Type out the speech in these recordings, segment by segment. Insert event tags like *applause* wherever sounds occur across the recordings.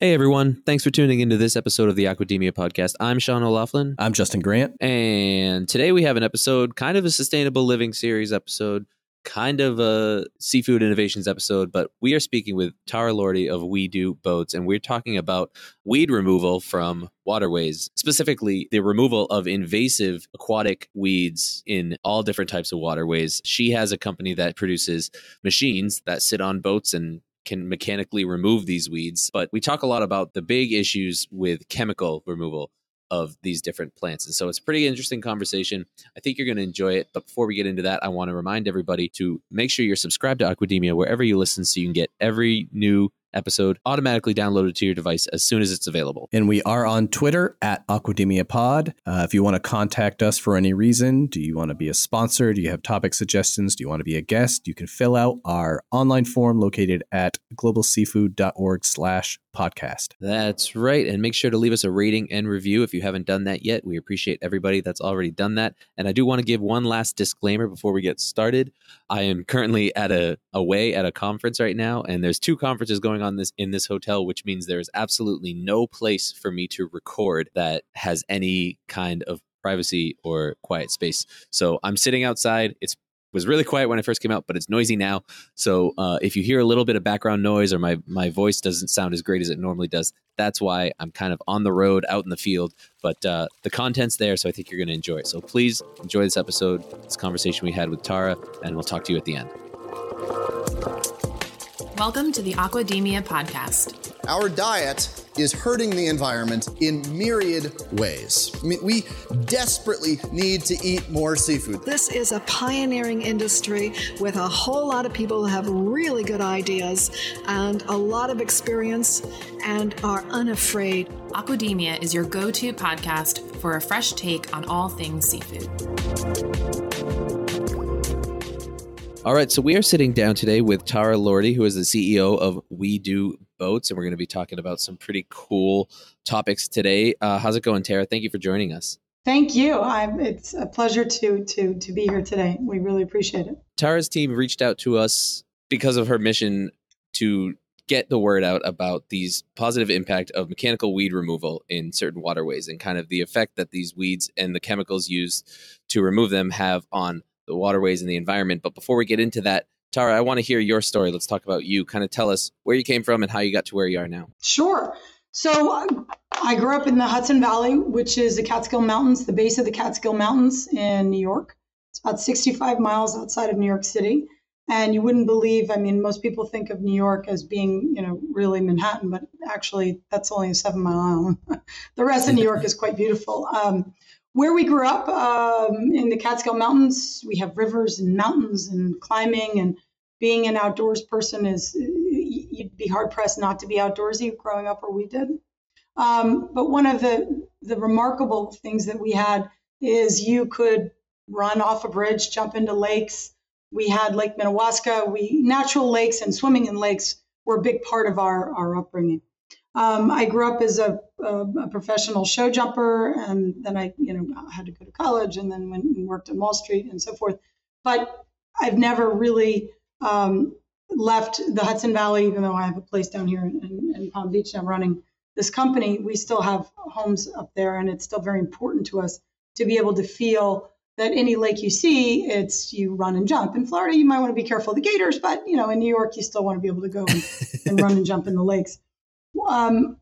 Hey everyone, thanks for tuning into this episode of the Aquademia podcast. I'm Sean O'Laughlin. I'm Justin Grant. And today we have an episode, kind of a sustainable living series episode, kind of a seafood innovations episode, but we are speaking with Tara Lordi of Weedoo Boats, and we're talking about weed removal from waterways, specifically the removal of invasive aquatic weeds in all different types of waterways. She has a company that produces machines that sit on boats and can mechanically remove these weeds. But we talk a lot about the big issues with chemical removal of these different plants. And so it's a pretty interesting conversation. I think you're going to enjoy it. But before we get into that, I want to remind everybody to make sure you're subscribed to Aquademia wherever you listen so you can get every new episode automatically downloaded to your device as soon as it's available. And we are on Twitter at Aquademia Pod. Uh, if you want to contact us for any reason, do you want to be a sponsor? Do you have topic suggestions? Do you want to be a guest? You can fill out our online form located at globalseafood.org slash podcast. That's right. And make sure to leave us a rating and review if you haven't done that yet. We appreciate everybody that's already done that. And I do want to give one last disclaimer before we get started. I am currently at a away at a conference right now, and there's two conferences going on this in this hotel, which means there is absolutely no place for me to record that has any kind of privacy or quiet space. So I'm sitting outside. It's was really quiet when I first came out, but it's noisy now. So uh, if you hear a little bit of background noise or my my voice doesn't sound as great as it normally does, that's why I'm kind of on the road, out in the field. But uh, the content's there, so I think you're going to enjoy it. So please enjoy this episode, this conversation we had with Tara, and we'll talk to you at the end. Welcome to the Aquademia podcast. Our diet is hurting the environment in myriad ways. I mean, we desperately need to eat more seafood. This is a pioneering industry with a whole lot of people who have really good ideas and a lot of experience and are unafraid. Aquademia is your go to podcast for a fresh take on all things seafood. All right, so we are sitting down today with Tara Lordi, who is the CEO of Weedoo Boats, and we're going to be talking about some pretty cool topics today. Uh, how's it going, Tara? Thank you for joining us. Thank you. I'm, it's a pleasure to to to be here today. We really appreciate it. Tara's team reached out to us because of her mission to get the word out about these positive impact of mechanical weed removal in certain waterways and kind of the effect that these weeds and the chemicals used to remove them have on the waterways and the environment. But before we get into that, Tara, I want to hear your story. Let's talk about you. Kind of tell us where you came from and how you got to where you are now. Sure. So I grew up in the Hudson Valley, which is the Catskill Mountains, the base of the Catskill Mountains in New York. It's about 65 miles outside of New York City. And you wouldn't believe, I mean, most people think of New York as being, you know, really Manhattan, but actually that's only a seven mile island. *laughs* the rest of New York is quite beautiful. Um, where we grew up um, in the Catskill Mountains, we have rivers and mountains and climbing and being an outdoors person is you'd be hard pressed not to be outdoorsy growing up where we did. Um, but one of the the remarkable things that we had is you could run off a bridge, jump into lakes. We had Lake Minnewaska. We natural lakes and swimming in lakes were a big part of our our upbringing. Um, I grew up as a, a, a, professional show jumper, and then I, you know, had to go to college, and then went and worked on Wall Street and so forth. But I've never really um, left the Hudson Valley, even though I have a place down here in, in Palm Beach. I'm running this company. We still have homes up there, and it's still very important to us to be able to feel that any lake you see, it's you run and jump. In Florida, you might want to be careful of the gators, but you know, in New York, you still want to be able to go and, and run and jump in the lakes. Um,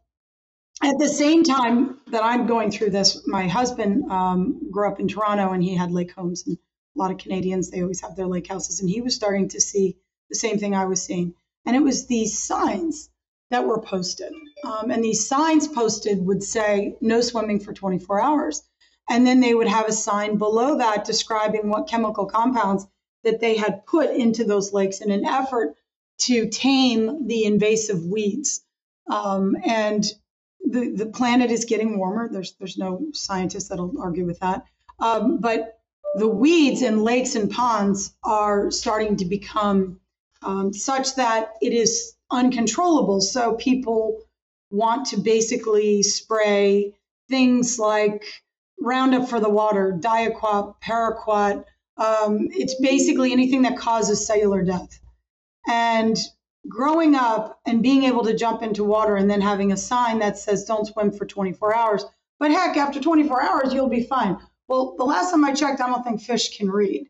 at the same time that I'm going through this, my husband um, grew up in Toronto and he had lake homes. And a lot of Canadians, they always have their lake houses. And he was starting to see the same thing I was seeing. And it was these signs that were posted. Um, and these signs posted would say, no swimming for 24 hours. And then they would have a sign below that describing what chemical compounds that they had put into those lakes in an effort to tame the invasive weeds. Um, and the, the planet is getting warmer. There's, there's no scientist that'll argue with that. Um, but the weeds in lakes and ponds are starting to become um, such that it is uncontrollable. So people want to basically spray things like Roundup for the water, Diquat, Paraquat. Um, it's basically anything that causes cellular death. And growing up and being able to jump into water and then having a sign that says don't swim for 24 hours. But heck, after 24 hours, you'll be fine. Well, the last time I checked, I don't think fish can read.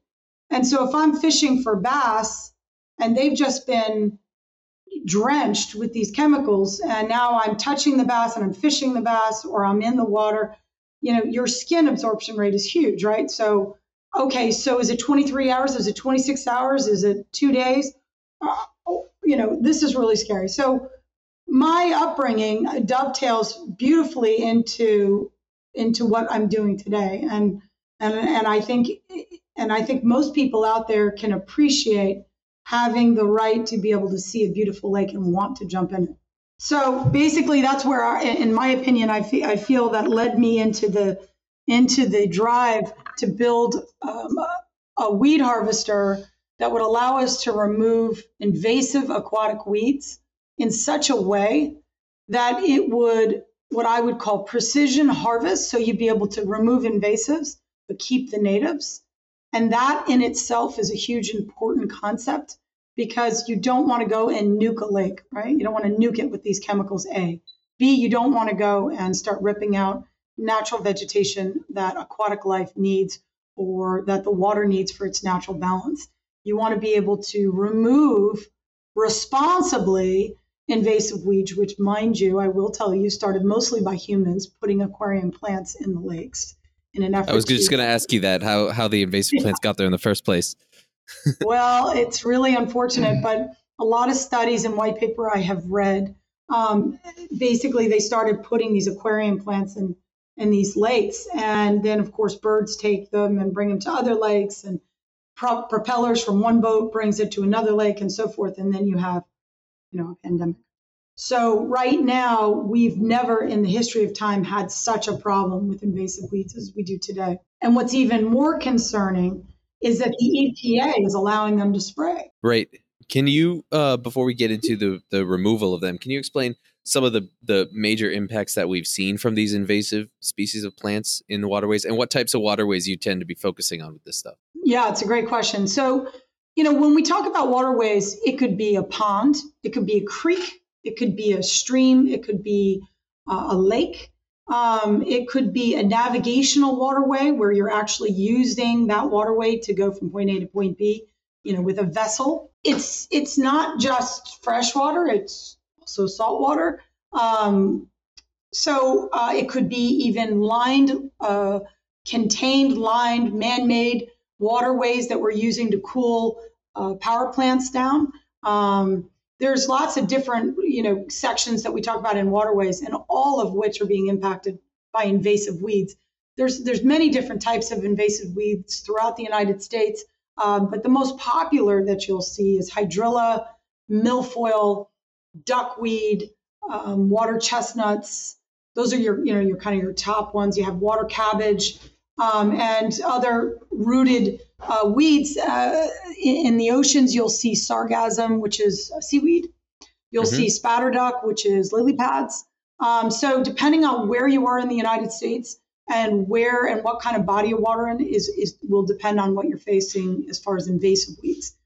And so if I'm fishing for bass and they've just been drenched with these chemicals and now I'm touching the bass and I'm fishing the bass or I'm in the water, you know, your skin absorption rate is huge, right? So, okay, so is it 23 hours? Is it 26 hours? Is it two days? Uh, You know, this is really scary. So, my upbringing dovetails beautifully into into what I'm doing today, and and and I think and I think most people out there can appreciate having the right to be able to see a beautiful lake and want to jump in it. So basically, that's where, in my opinion, I feel I feel that led me into the into the drive to build um, a weed harvester that would allow us to remove invasive aquatic weeds in such a way that it would what I would call precision harvest. So you'd be able to remove invasives but keep the natives. And that in itself is a huge important concept because you don't want to go and nuke a lake, right? You don't want to nuke it with these chemicals, A. B, you don't want to go and start ripping out natural vegetation that aquatic life needs or that the water needs for its natural balance. You want to be able to remove responsibly invasive weeds, which, mind you, I will tell you, started mostly by humans putting aquarium plants in the lakes in an effort. I was just going to ask you that how how the invasive plants got there in the first place. *laughs* well, it's really unfortunate, but a lot of studies and white paper I have read, um, basically they started putting these aquarium plants in in these lakes, and then of course birds take them and bring them to other lakes, and pro- propellers from one boat brings it to another lake, and so forth, and then you have, you know, a pandemic. So right now, we've never in the history of time had such a problem with invasive weeds as we do today. And what's even more concerning is that the EPA is allowing them to spray. Right. Can you, uh, before we get into the the removal of them, can you explain some of the the major impacts that we've seen from these invasive species of plants in the waterways, and what types of waterways you tend to be focusing on with this stuff? Yeah, it's a great question. So, you know, when we talk about waterways, it could be a pond, it could be a creek, it could be a stream, it could be uh, a lake, um, it could be a navigational waterway where you're actually using that waterway to go from point A to point B, you know, with a vessel. It's it's not just fresh water; it's also salt water. Um, so uh, it could be even lined, uh, contained, lined, man-made waterways that we're using to cool uh, power plants down. Um, there's lots of different you know sections that we talk about in waterways and all of which are being impacted by invasive weeds there's there's many different types of invasive weeds throughout the united states um, but the most popular that you'll see is hydrilla milfoil duckweed um, water chestnuts those are your you know your kind of your top ones you have water cabbage um, and other rooted uh, weeds. Uh, in, in, the oceans, you'll see sargassum, which is seaweed. You'll mm-hmm. see spatterdock, which is lily pads. Um, so depending on where you are in the United States and where and what kind of body of water in is, is will depend on what you're facing as far as invasive weeds.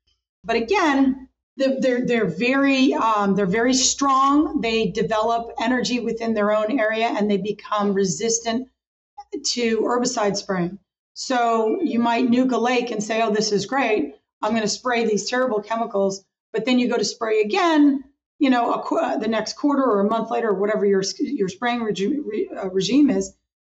But again, they're they're very um, they're very strong. They develop energy within their own area and they become resistant to herbicide spraying. So you might nuke a lake and say, oh, this is great. I'm going to spray these terrible chemicals. But then you go to spray again, you know, a, the next quarter or a month later, or whatever your, your spraying regime, uh, regime is.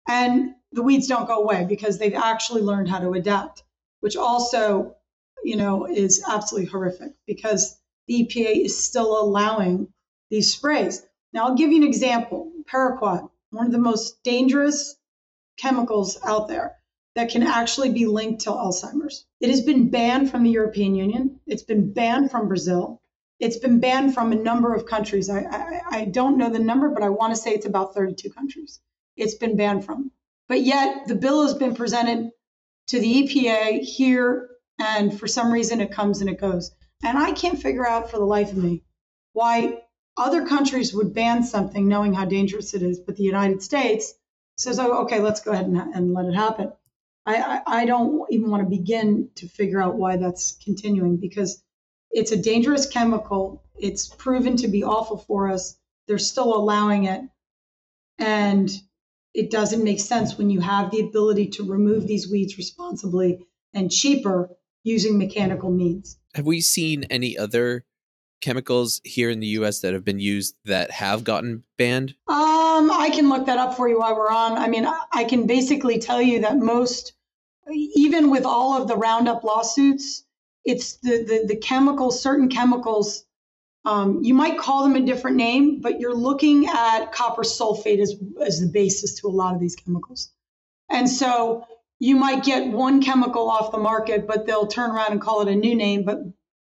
And the weeds don't go away because they've actually learned how to adapt, which also, you know, is absolutely horrific because the EPA is still allowing these sprays. Now, I'll give you an example. Paraquat, one of the most dangerous chemicals out there that can actually be linked to Alzheimer's. It has been banned from the European Union. It's been banned from Brazil. It's been banned from a number of countries. I, I, I don't know the number, but I want to say it's about 32 countries. It's been banned from. But yet the bill has been presented to the EPA here, and for some reason it comes and it goes. And I can't figure out for the life of me why other countries would ban something knowing how dangerous it is, but the United States says, oh, okay, let's go ahead and, and let it happen. I, I, I don't even want to begin to figure out why that's continuing because It's a dangerous chemical. It's proven to be awful for us. They're still allowing it. And it doesn't make sense when you have the ability to remove these weeds responsibly and cheaper using mechanical means. Have we seen any other chemicals here in the US that have been used that have gotten banned? Um, I can look that up for you while we're on. I mean, I can basically tell you that most, even with all of the Roundup lawsuits, it's the, the, the chemicals, certain chemicals, um, you might call them a different name, but you're looking at copper sulfate as, as the basis to a lot of these chemicals. And so you might get one chemical off the market, but they'll turn around and call it a new name. But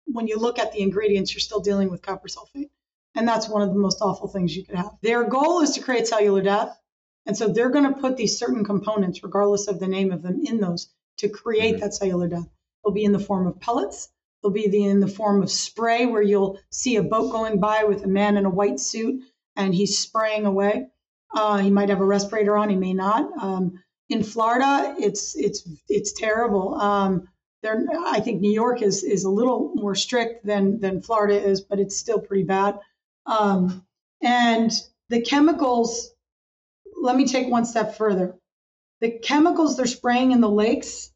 when you look at the ingredients, you're still dealing with copper sulfate. And that's one of the most awful things you could have. Their goal is to create cellular death. And so they're going to put these certain components, regardless of the name of them, in those to create mm-hmm. that cellular death. They'll be in the form of pellets. They'll be the, in the form of spray, where you'll see a boat going by with a man in a white suit and he's spraying away. Uh, he might have a respirator on, he may not. Um, in Florida, it's it's it's terrible. Um, I think New York is is a little more strict than than Florida is, but it's still pretty bad. Um, and the chemicals. Let me take one step further. The chemicals they're spraying in the lakes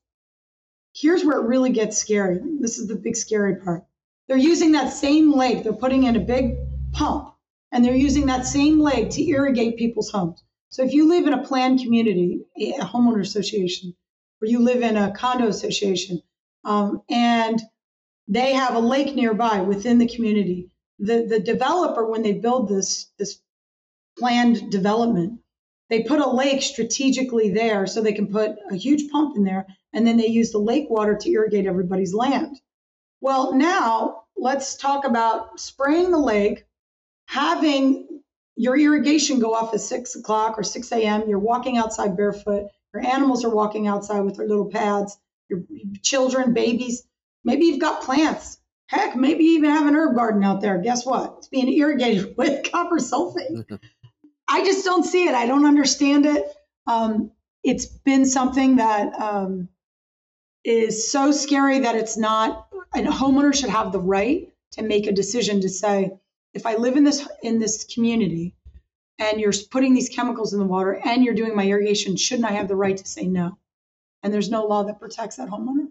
Here's where it really gets scary. This is the big scary part. They're using that same lake, they're putting in a big pump, and they're using that same lake to irrigate people's homes. So if you live in a planned community, a homeowner association, or you live in a condo association, um, and they have a lake nearby within the community, the, the developer, when they build this, this planned development, they put a lake strategically there so they can put a huge pump in there and then they use the lake water to irrigate everybody's land. Well, now let's talk about spraying the lake, having your irrigation go off at six o'clock or 6 a.m. You're walking outside barefoot. Your animals are walking outside with their little pads. Your children, babies, maybe you've got plants. Heck, maybe you even have an herb garden out there. Guess what? It's being irrigated *laughs* with copper sulfate. *laughs* I just don't see it. I don't understand it. Um, it's been something that um, is so scary that it's not a homeowner should have the right to make a decision to say if i live in this in this community and you're putting these chemicals in the water and you're doing my irrigation shouldn't i have the right to say no? And there's no law that protects that homeowner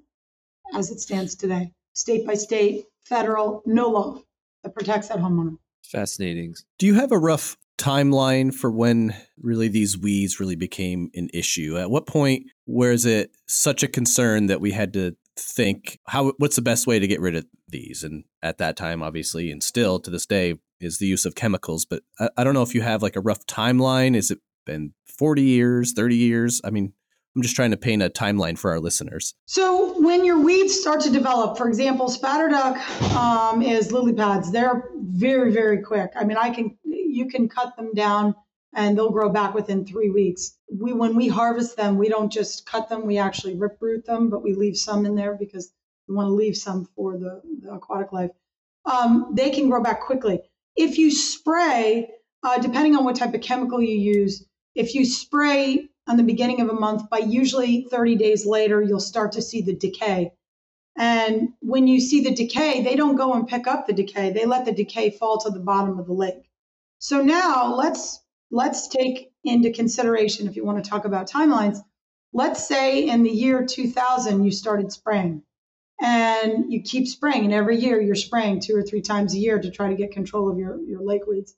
as it stands today. State by state federal no law that protects that homeowner. Fascinating. Do you have a rough timeline for when really these weeds really became an issue? At what point was it such a concern that we had to think how what's the best way to get rid of these? And at that time, obviously, and still to this day, is the use of chemicals. But I, I don't know if you have like a rough timeline. Is it been forty years, thirty years? I mean, I'm just trying to paint a timeline for our listeners. So when your weeds start to develop, for example, spatterdock um, is lily pads. They're very, very quick. I mean, I can you can cut them down and they'll grow back within three weeks. We when we harvest them, we don't just cut them; we actually rip root them, but we leave some in there because we want to leave some for the, the aquatic life. Um, they can grow back quickly. If you spray, uh, depending on what type of chemical you use, if you spray on the beginning of a month, by usually 30 days later, you'll start to see the decay. And when you see the decay, they don't go and pick up the decay; they let the decay fall to the bottom of the lake. So now let's let's take into consideration if you want to talk about timelines. Let's say in the year 2000 you started spraying and you keep spraying and every year you're spraying two or three times a year to try to get control of your, your lake weeds.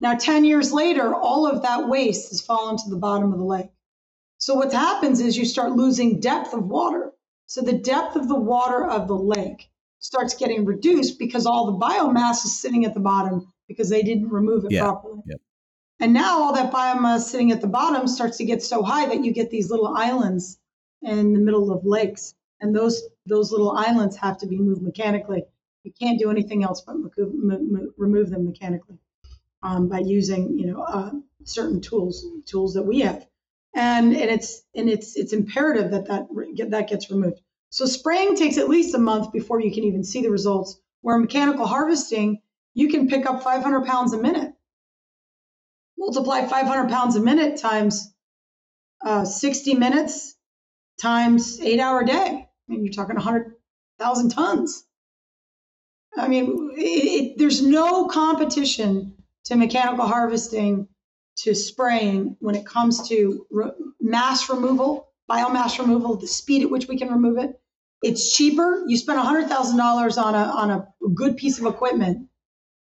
Now 10 years later all of that waste has fallen to the bottom of the lake. So what happens is you start losing depth of water. So the depth of the water of the lake starts getting reduced because all the biomass is sitting at the bottom because they didn't remove it yeah. properly. Yep. And now all that biomass sitting at the bottom starts to get so high that you get these little islands in the middle of lakes. And those those little islands have to be moved mechanically. You can't do anything else but remove them mechanically um, by using you know uh, certain tools tools that we have. And, and it's and it's it's imperative that that that gets removed. So spraying takes at least a month before you can even see the results. Where mechanical harvesting you can pick up 500 pounds a minute. Multiply 500 pounds a minute times uh, 60 minutes times eight hour day. I mean, you're talking 100,000 tons. I mean, it, it, there's no competition to mechanical harvesting to spraying when it comes to re- mass removal, biomass removal, the speed at which we can remove it. It's cheaper. You spend $100,000 on a, on a good piece of equipment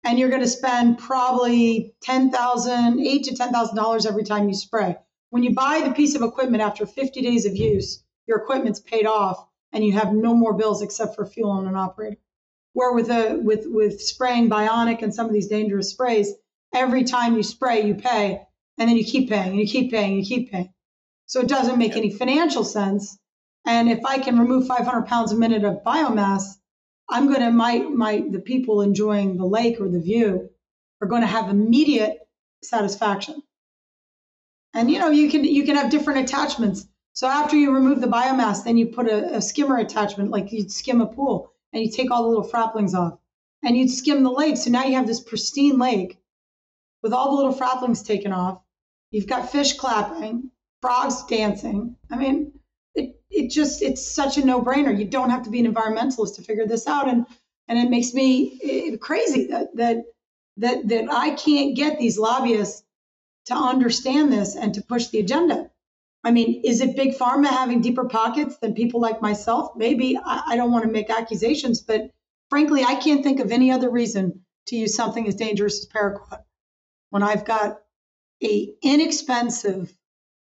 and you're going to spend probably $10,000, eight to $10,000 every time you spray. When you buy the piece of equipment after 50 days of use, your equipment's paid off and you have no more bills except for fuel and an operator. Where with a with with spraying bionic and some of these dangerous sprays, every time you spray, you pay, and then you keep paying, and you keep paying, and you keep paying. So it doesn't make any financial sense. And if I can remove 500 pounds a minute of biomass, I'm going to my my the people enjoying the lake or the view are going to have immediate satisfaction. And you know you can you can have different attachments. So after you remove the biomass, then you put a, a skimmer attachment like you'd skim a pool, and you take all the little fraplings off, and you'd skim the lake. So now you have this pristine lake with all the little fraplings taken off. You've got fish clapping, frogs dancing. I mean, it, just it's such a no-brainer. You don't have to be an environmentalist to figure this out, and and it makes me crazy that that that that I can't get these lobbyists to understand this and to push the agenda. I mean, is it big pharma having deeper pockets than people like myself? Maybe. I, I don't want to make accusations, but frankly, I can't think of any other reason to use something as dangerous as paraquat when I've got a inexpensive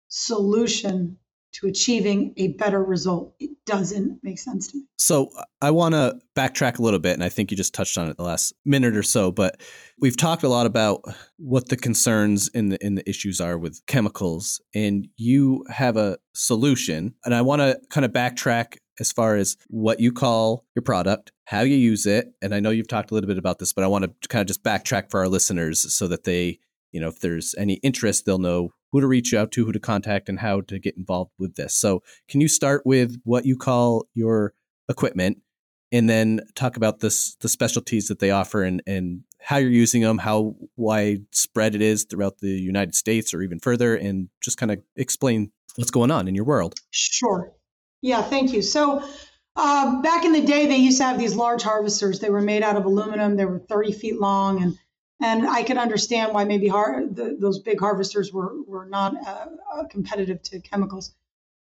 solution to achieving a better result. It doesn't make sense to me. So I want to backtrack a little bit, and I think you just touched on it the last minute or so. But we've talked a lot about what the concerns and the, in the issues are with chemicals, and you have a solution. And I want to kind of backtrack as far as what you call your product, how you use it, and I know you've talked a little bit about this, but I want to kind of just backtrack for our listeners so that they, you know, if there's any interest, they'll know who to reach out to, who to contact, and how to get involved with this. So, can you start with what you call your equipment, and then talk about this the specialties that they offer and and how you're using them, how widespread it is throughout the United States or even further, and just kind of explain what's going on in your world. Sure. Yeah, thank you. So. Uh, back in the day, they used to have these large harvesters. They were made out of aluminum. They were 30 feet long, and and I can understand why maybe har- the, those big harvesters were, were not uh, uh, competitive to chemicals.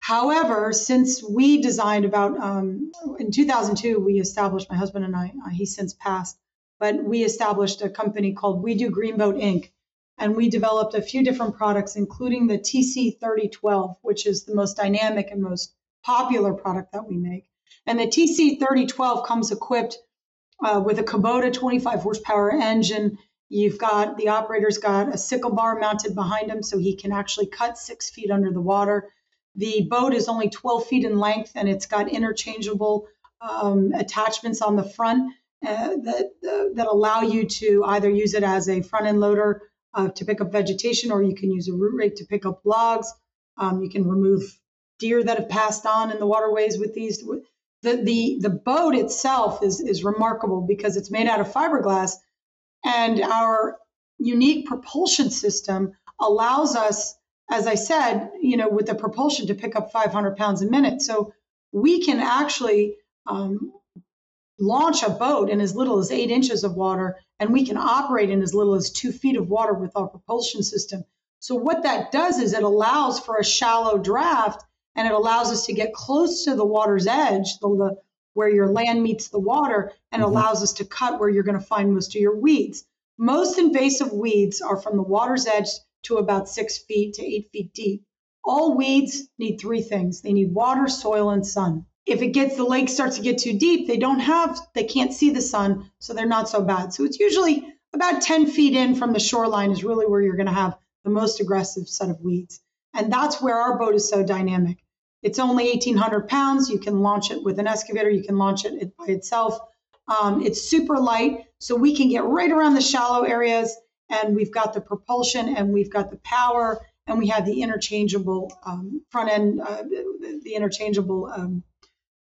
However, since we designed about um, in 2002, we established my husband and I. Uh, he's since passed, but we established a company called Weedoo Greenboat Inc. And we developed a few different products, including the TC3012, which is the most dynamic and most popular product that we make. And the TC3012 comes equipped uh, with a Kubota 25 horsepower engine You've got the operator's got a sickle bar mounted behind him so he can actually cut six feet under the water. The boat is only 12 feet in length and it's got interchangeable um, attachments on the front uh, that, uh, that allow you to either use it as a front end loader uh, to pick up vegetation or you can use a root rake to pick up logs. Um, you can remove deer that have passed on in the waterways with these. The, the, the boat itself is, is remarkable because it's made out of fiberglass and our unique propulsion system allows us, as I said, you know, with the propulsion to pick up 500 pounds a minute. So we can actually um, launch a boat in as little as eight inches of water, and we can operate in as little as two feet of water with our propulsion system. So what that does is it allows for a shallow draft, and it allows us to get close to the water's edge, the, the where your land meets the water and mm-hmm. allows us to cut where you're going to find most of your weeds. Most invasive weeds are from the water's edge to about six feet to eight feet deep. All weeds need three things they need water, soil, and sun. If it gets the lake starts to get too deep, they don't have, they can't see the sun, so they're not so bad. So it's usually about 10 feet in from the shoreline is really where you're going to have the most aggressive set of weeds. And that's where our boat is so dynamic. It's only 1,800 pounds. You can launch it with an excavator. You can launch it by itself. Um, it's super light, so we can get right around the shallow areas. And we've got the propulsion, and we've got the power, and we have the interchangeable um, front end, uh, the interchangeable um,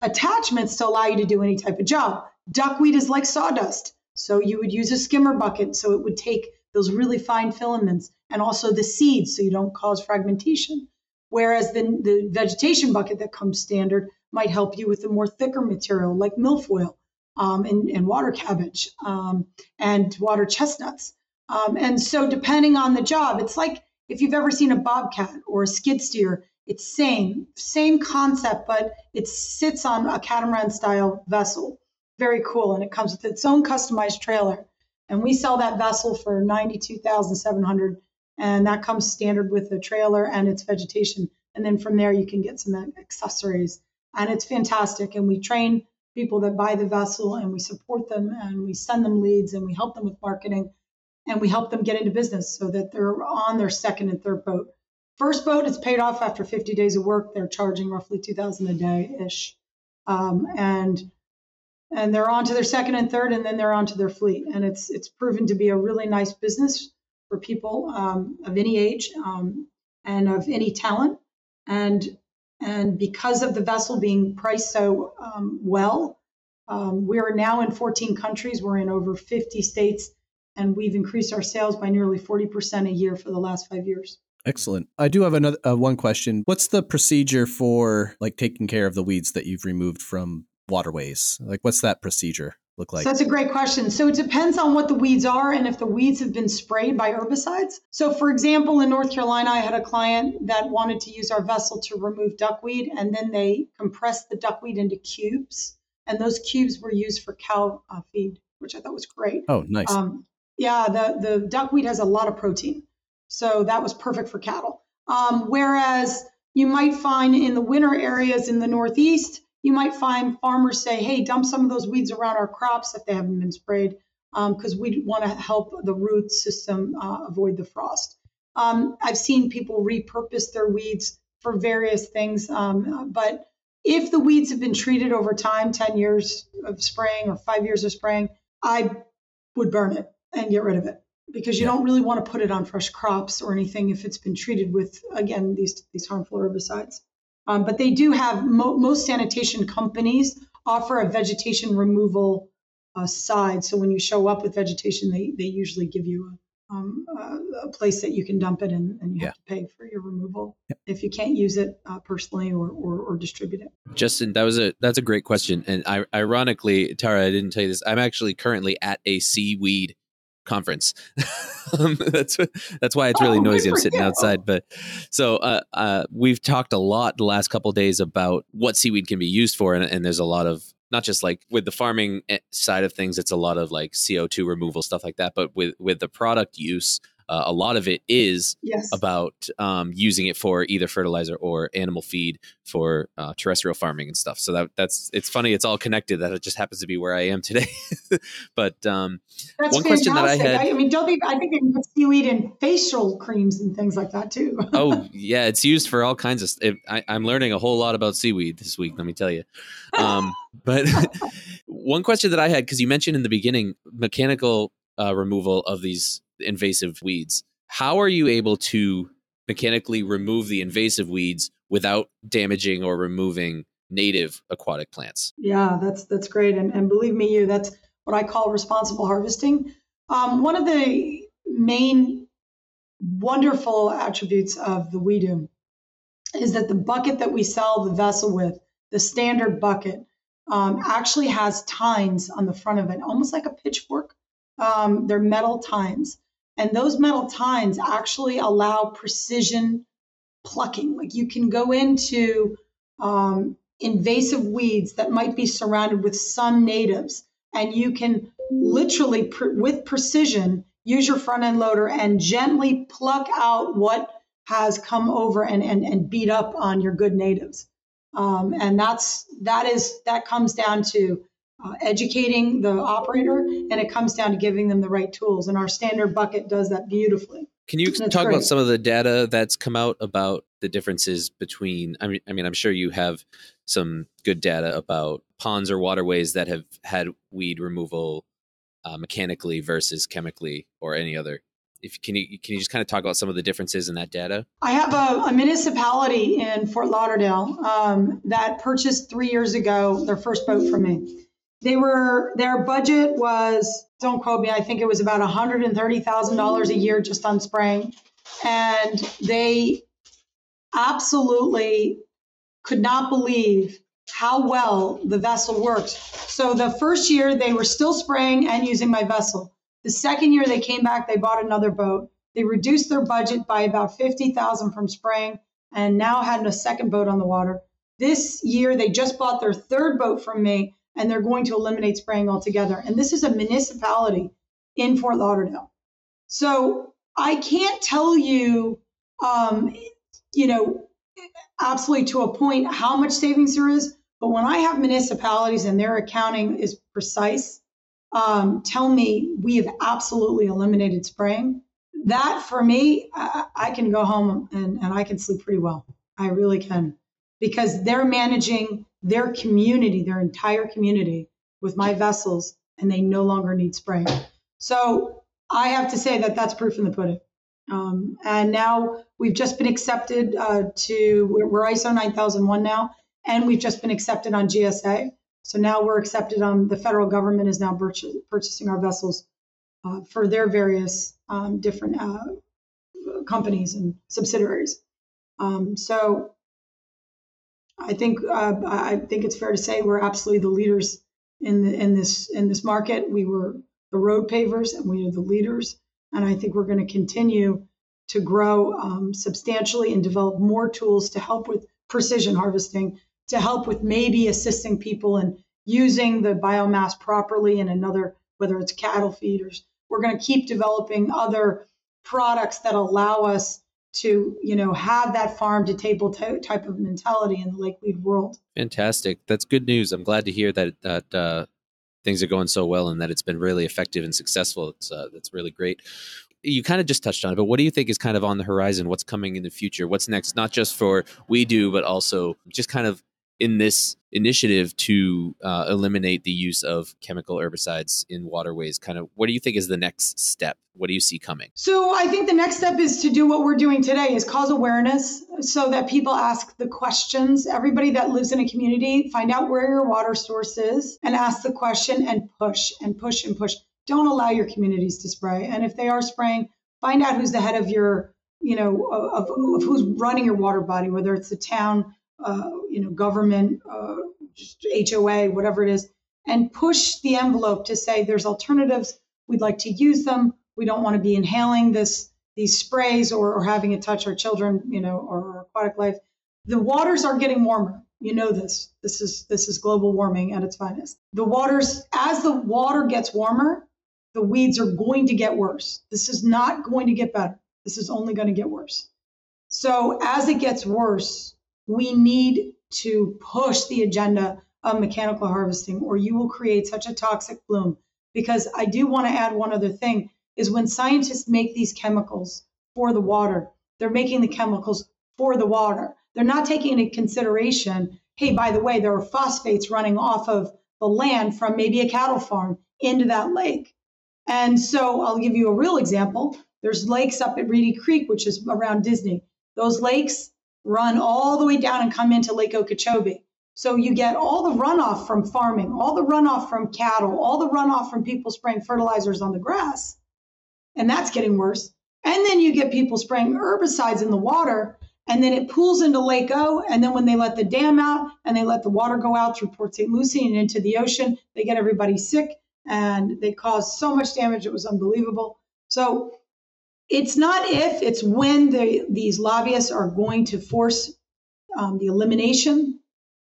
attachments to allow you to do any type of job. Duckweed is like sawdust, so you would use a skimmer bucket, so it would take those really fine filaments, and also the seeds, so you don't cause fragmentation. Whereas the, the vegetation bucket that comes standard might help you with the more thicker material like milfoil. um, and, and, water cabbage um, and water chestnuts. Um, and so, depending on the job, it's like if you've ever seen a bobcat or a skid steer, it's same same concept, but it sits on a catamaran style vessel. Very cool, and it comes with its own customized trailer. And we sell that vessel for ninety two thousand seven hundred, and that comes standard with the trailer and its vegetation. And then from there, you can get some accessories, and it's fantastic. And we train people that buy the vessel, and we support them, and we send them leads, and we help them with marketing, and we help them get into business so that they're on their second and third boat First boat is paid off after 50 days of work. They're charging roughly 2,000 a day ish, um, and and they're on to their second and third, and then they're on to their fleet. And it's it's proven to be a really nice business for people um, of any age um, and of any talent. And and because of the vessel being priced so um, well, um, we are now in 14 countries. We're in over 50 states, and we've increased our sales by nearly 40% a year for the last five years. Excellent. I do have another uh, one question. What's the procedure for like taking care of the weeds that you've removed from waterways? Like, what's that procedure look like? So that's a great question. So it depends on what the weeds are and if the weeds have been sprayed by herbicides. So, for example, in North Carolina, I had a client that wanted to use our vessel to remove duckweed, and then they compressed the duckweed into cubes, and those cubes were used for cow uh, feed, which I thought was great. Oh, nice. Um, yeah, the the duckweed has a lot of protein. So that was perfect for cattle. Um, whereas you might find in the winter areas in the Northeast, you might find farmers say, hey, dump some of those weeds around our crops if they haven't been sprayed, because um, we want to help the root system uh, avoid the frost. Um, I've seen people repurpose their weeds for various things, um, but if the weeds have been treated over time 10 years of spraying or five years of spraying, I would burn it and get rid of it because you yeah. don't really want to put it on fresh crops or anything if it's been treated with again these these harmful herbicides. Um, but they do have mo- most sanitation companies offer a vegetation removal uh, side. So when you show up with vegetation, they they usually give you a, um, a, a place that you can dump it and, and you yeah. have to pay for your removal yeah. if you can't use it uh, personally or, or, or distribute it. Justin, that was a that's a great question, and I, ironically, Tara, I didn't tell you this. I'm actually currently at a seaweed conference. *laughs* um, that's that's why it's really oh, noisy. I'm sitting you. outside, but so uh, uh, we've talked a lot the last couple days about what seaweed can be used for, and, and, there's a lot of not just like with the farming eh, side of things, it's a lot of like CO2 removal stuff like that, but with with the product use uh, a lot of it is yes. about um, using it for either fertilizer or animal feed for uh, terrestrial farming and stuff. So that that's it's funny. It's all connected. That it just happens to be where I am today. *laughs* but um, one fantastic. question that I had, I, I mean, don't they, I think they put seaweed in facial creams and things like that too. *laughs* oh yeah, it's used for all kinds of. It, I, am learning a whole lot about seaweed this week. Let me tell you. Um, *laughs* but one question that I had because you mentioned in the beginning mechanical uh, removal of these invasive weeds. How are you able to mechanically remove the invasive weeds without damaging or removing native aquatic plants? Yeah, that's that's great, and, and believe me, you that's what I call responsible harvesting. Um, one of the main wonderful attributes of the Weedoo is that the bucket that we sell the vessel with, the standard bucket, um, actually has tines on the front of it, almost like a pitchfork. Um, they're metal tines. And those metal tines actually allow precision plucking. Like you can go into um, invasive weeds that might be surrounded with some natives, and you can literally, pr- with precision, use your front end loader and gently pluck out what has come over and, and, and beat up on your good natives. Um, and that's that is that comes down to uh, educating the operator, and it comes down to giving them the right tools. And our standard bucket does that beautifully. Can you talk great. about some of the data that's come out about the differences between? I mean, I mean, I'm sure you have some good data about ponds or waterways that have had weed removal uh, mechanically versus chemically, or any other. If can you can you just kind of talk about some of the differences in that data? I have a, a municipality in Fort Lauderdale um, that purchased three years ago their first boat from me they were their budget was don't quote me. I think it was about one hundred and thirty thousand dollars a year just on spraying, and they absolutely could not believe how well the vessel worked. So the first year they were still spraying and using my vessel. The second year they came back, they bought another boat. They reduced their budget by about 50,000 from spraying and now had a second boat on the water. This year they just bought their third boat from me and they're going to eliminate spraying altogether. And this is a municipality in Fort Lauderdale. So I can't tell you, um, you know, absolutely to a point how much savings there is. But when I have municipalities and their accounting is precise, um, tell me we have absolutely eliminated spraying. That for me, I, I can go home and, and I can sleep pretty well. I really can because they're managing their community, their entire community with my vessels, and they no longer need spraying. So I have to say that that's proof in the pudding. Um, and now we've just been accepted uh, to, we're, ISO 9001 now, and we've just been accepted on GSA. So now we're accepted on the federal government is now purchasing our vessels uh, for their various um, different uh, companies and subsidiaries. Um, so I think uh, I think it's fair to say we're absolutely the leaders in the, in this in this market. We were the road pavers, and we are the leaders. And I think we're going to continue to grow um, substantially and develop more tools to help with precision harvesting, to help with maybe assisting people in using the biomass properly in another, whether it's cattle feeders. We're going to keep developing other products that allow us to you know have that farm to table t- type of mentality in the lakeweed world. Fantastic. That's good news. I'm glad to hear that that uh, things are going so well and that it's been really effective and successful. It's uh, that's really great. You kind of just touched on it but what do you think is kind of on the horizon? What's coming in the future? What's next? Not just for Weedoo but also just kind of in this initiative to uh, eliminate the use of chemical herbicides in waterways kind of what do you think is the next step? What do you see coming? So i think the next step is to do what we're doing today is cause awareness so that people ask the questions. Everybody that lives in a community find out where your water source is and ask the question and push and push and push. Don't allow your communities to spray and if they are spraying find out who's the head of your you know of, of who's running your water body whether it's the town uh, you know, government, uh, HOA, whatever it is, and push the envelope to say there's alternatives. We'd like to use them. We don't want to be inhaling this these sprays or, or having it touch our children, you know, or our aquatic life. The waters are getting warmer. You know this. This is this is global warming at its finest. The waters, as the water gets warmer, the weeds are going to get worse. This is not going to get better. This is only going to get worse. So as it gets worse, we need to push the agenda of mechanical harvesting or you will create such a toxic bloom. Because i do want to add one other thing is when scientists make these chemicals for the water they're making the chemicals for the water. They're not taking into consideration hey by the way there are phosphates running off of the land from maybe a cattle farm into that lake. And so i'll give you a real example. There's lakes up at reedy creek which is around disney. Those lakes run all the way down and come into Lake Okeechobee. So you get all the runoff from farming, all the runoff from cattle, all the runoff from people spraying fertilizers on the grass. And that's getting worse. And then you get people spraying herbicides in the water, and then it pools into Lake O. And then when they let the dam out and they let the water go out through Port St. Lucie and into the ocean, they get everybody sick and they cause so much damage. It was unbelievable. So it's not if, it's when the, these lobbyists are going to force um, the elimination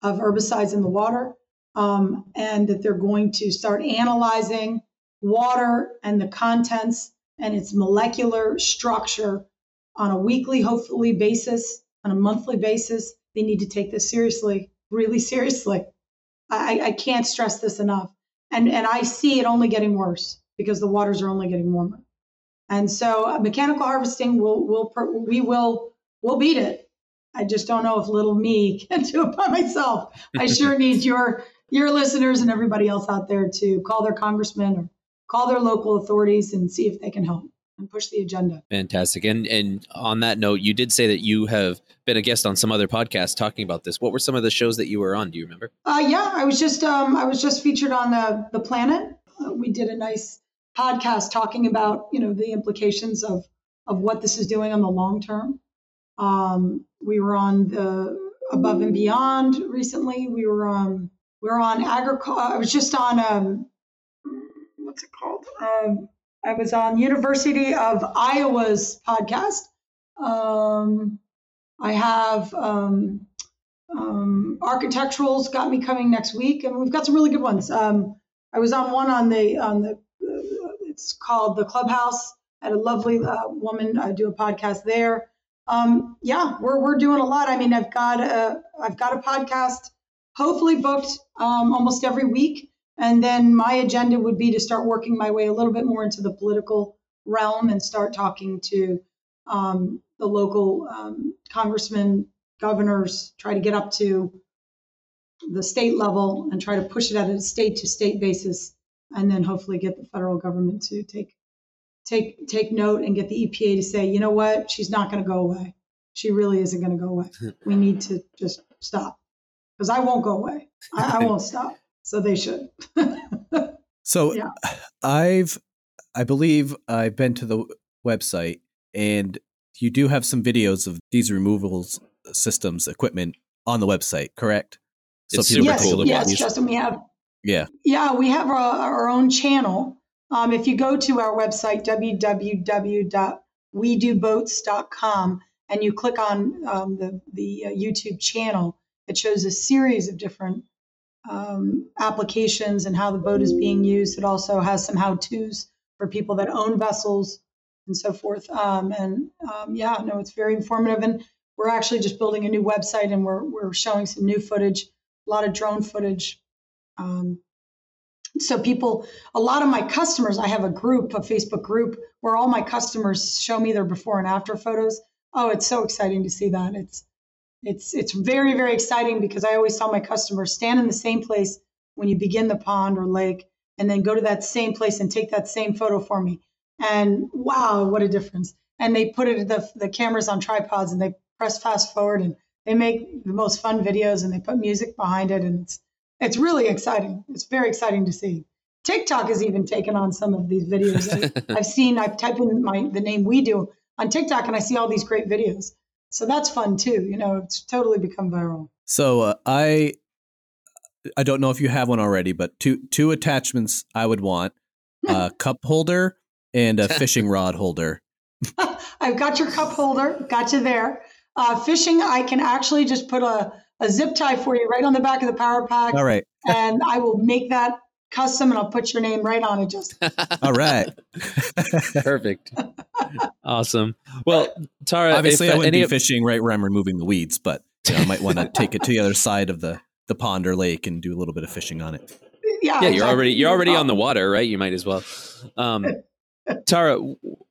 of herbicides in the water um, and that they're going to start analyzing water and the contents and its molecular structure on a weekly, hopefully, basis, on a monthly basis. They need to take this seriously, really seriously. I, I can't stress this enough. And, and I see it only getting worse because the waters are only getting warmer. And so uh, mechanical harvesting will will we will will beat it. I just don't know if little me *laughs* can do it by myself. I sure need *laughs* your your listeners and everybody else out there to call their congressman or call their local authorities and see if they can help and push the agenda. Fantastic. And and on that note, you did say that you have been a guest on some other podcasts talking about this. What were some of the shows that you were on? Do you remember? Uh, yeah, I was just um, I was just featured on the the Planet. Uh, we did a nice podcast talking about you know the implications of of what this is doing on the long term. Um, we were on the Above and Beyond recently. We were um, we were on agriculture. I was just on um, what's it called? Um, I was on University of Iowa's podcast. Um, I have um, um, architectural's got me coming next week, and we've got some really good ones. Um, I was on one on the on the it's called the Clubhouse. I had a lovely uh, woman uh, do a podcast there. Um, yeah, we're we're doing a lot. I mean, I've got a I've got a podcast hopefully booked um, almost every week. And then my agenda would be to start working my way a little bit more into the political realm and start talking to um, the local um, congressmen, governors, try to get up to the state level and try to push it at a state to state basis, and then hopefully get the federal government to take take take note and get the EPA to say, you know what, she's not going to go away. She really isn't going to go away. *laughs* We need to just stop because I won't go away. I, I won't stop. So they should. *laughs* so Yeah. I've, I believe I've been to the website and you do have some videos of these removals systems equipment on the website, correct? It's people super yes, cool look at yes, these. Justin, we have Yeah. Yeah, we have our, our own channel. Um, if you go to our website, www.weedooboats.com, and you click on um, the, the uh, YouTube channel, it shows a series of different um, applications and how the boat is being used. It also has some how to's for people that own vessels and so forth. Um, and um, yeah, no, it's very informative. And we're actually just building a new website and we're, we're showing some new footage, a lot of drone footage. Um, so people, a lot of my customers, I have a group, a Facebook group where all my customers show me their before and after photos. Oh, it's so exciting to see that. It's it's it's very very exciting because I always tell my customers stand in the same place when you begin the pond or lake, and then go to that same place and take that same photo for me. And wow, what a difference! And they put it the the cameras on tripods and they press fast forward and they make the most fun videos and they put music behind it and it's it's really exciting. It's very exciting to see. TikTok has even taken on some of these videos. I, *laughs* I've seen. I've typed in my the name Weedoo on TikTok and I see all these great videos. So that's fun too. You know, it's totally become viral. So uh, I I don't know if you have one already, but two two attachments I would want: a *laughs* cup holder and a *laughs* fishing rod holder. I've got your cup holder. Got you there. Uh, fishing, I can actually just put a, a zip tie for you right on the back of the power pack, All right, *laughs* and I will make that custom, and I'll put your name right on it. Just *laughs* all right. *laughs* Perfect. awesome. Well, Tara, Obviously, if, I uh, wouldn't be of- fishing right where I'm removing the weeds, but you know, I might want to take it to the other side of the the pond or lake and do a little bit of fishing on it. yeah, yeah, you're exactly. already you're already on the water, right? You might as well. Um, Tara,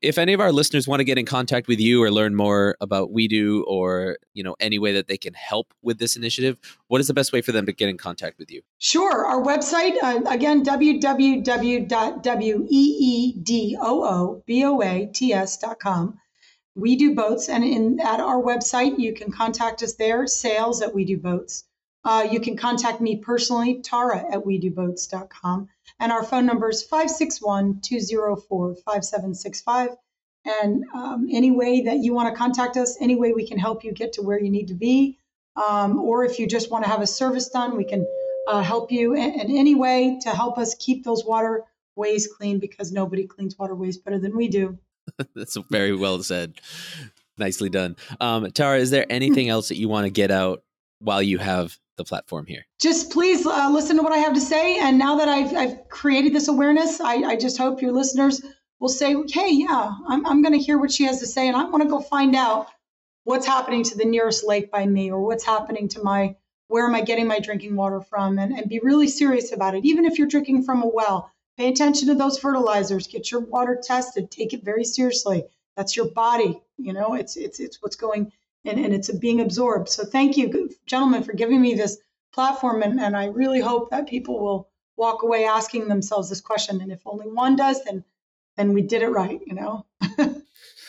if any of our listeners want to get in contact with you or learn more about Weedoo, or you know any way that they can help with this initiative, what is the best way for them to get in contact with you? Sure. Our website, uh, again, www.weedooboats.com. Weedoo boats, and in at our website, you can contact us there, sales at Weedoo Boats. Uh, you can contact me personally, Tara at we do WeedooBoats.com. And our phone number is 561 204 5765. And um, any way that you want to contact us, any way we can help you get to where you need to be, um, or if you just want to have a service done, we can uh, help you in, in any way to help us keep those waterways clean because nobody cleans waterways better than we do. *laughs* That's very well said. Nicely done. Um, Tara, is there anything else that you want to get out while you have the platform here? Just please uh, listen to what I have to say. And now that I've, I've created this awareness, I, I just hope your listeners will say, hey, yeah, I'm, I'm going to hear what she has to say. And I want to go find out what's happening to the nearest lake by me or what's happening to my, where am I getting my drinking water from? And, and be really serious about it. Even if you're drinking from a well, pay attention to those fertilizers, get your water tested, take it very seriously. That's your body, you know, it's, it's, it's what's going and, and it's being absorbed. So thank you, gentlemen, for giving me this platform. And, and I really hope that people will walk away asking themselves this question. And if only one does, then then we did it right, you know?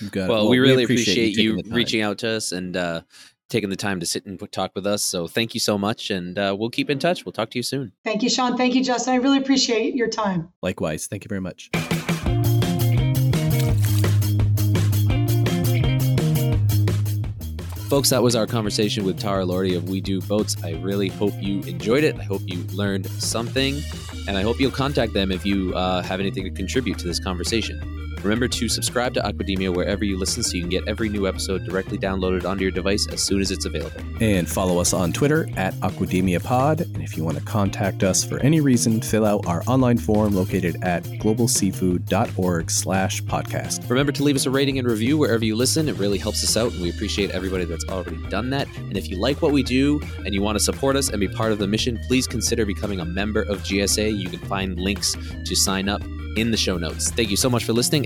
You've it. Well, we really appreciate appreciate, taking you, reaching out to us and uh, taking the time to sit and talk with us. So thank you so much, and uh, we'll keep in touch. We'll talk to you soon. Thank you, Sean. Thank you, Justin. I really appreciate your time. Likewise, thank you very much. Folks, that was our conversation with Tara Lordi of Weedoo Boats. I really hope you enjoyed it. I hope you learned something, and I hope you'll contact them if you uh, have anything to contribute to this conversation. Remember to subscribe to Aquademia wherever you listen so you can get every new episode directly downloaded onto your device as soon as it's available. And follow us on Twitter at Aquademia Pod. And if you want to contact us for any reason, fill out our online form located at globalseafood.org slash podcast. Remember to leave us a rating and review wherever you listen. It really helps us out, and we appreciate everybody that's already done that. And if you like what we do and you want to support us and be part of the mission, please consider becoming a member of GSA. You can find links to sign up in the show notes. Thank you so much for listening,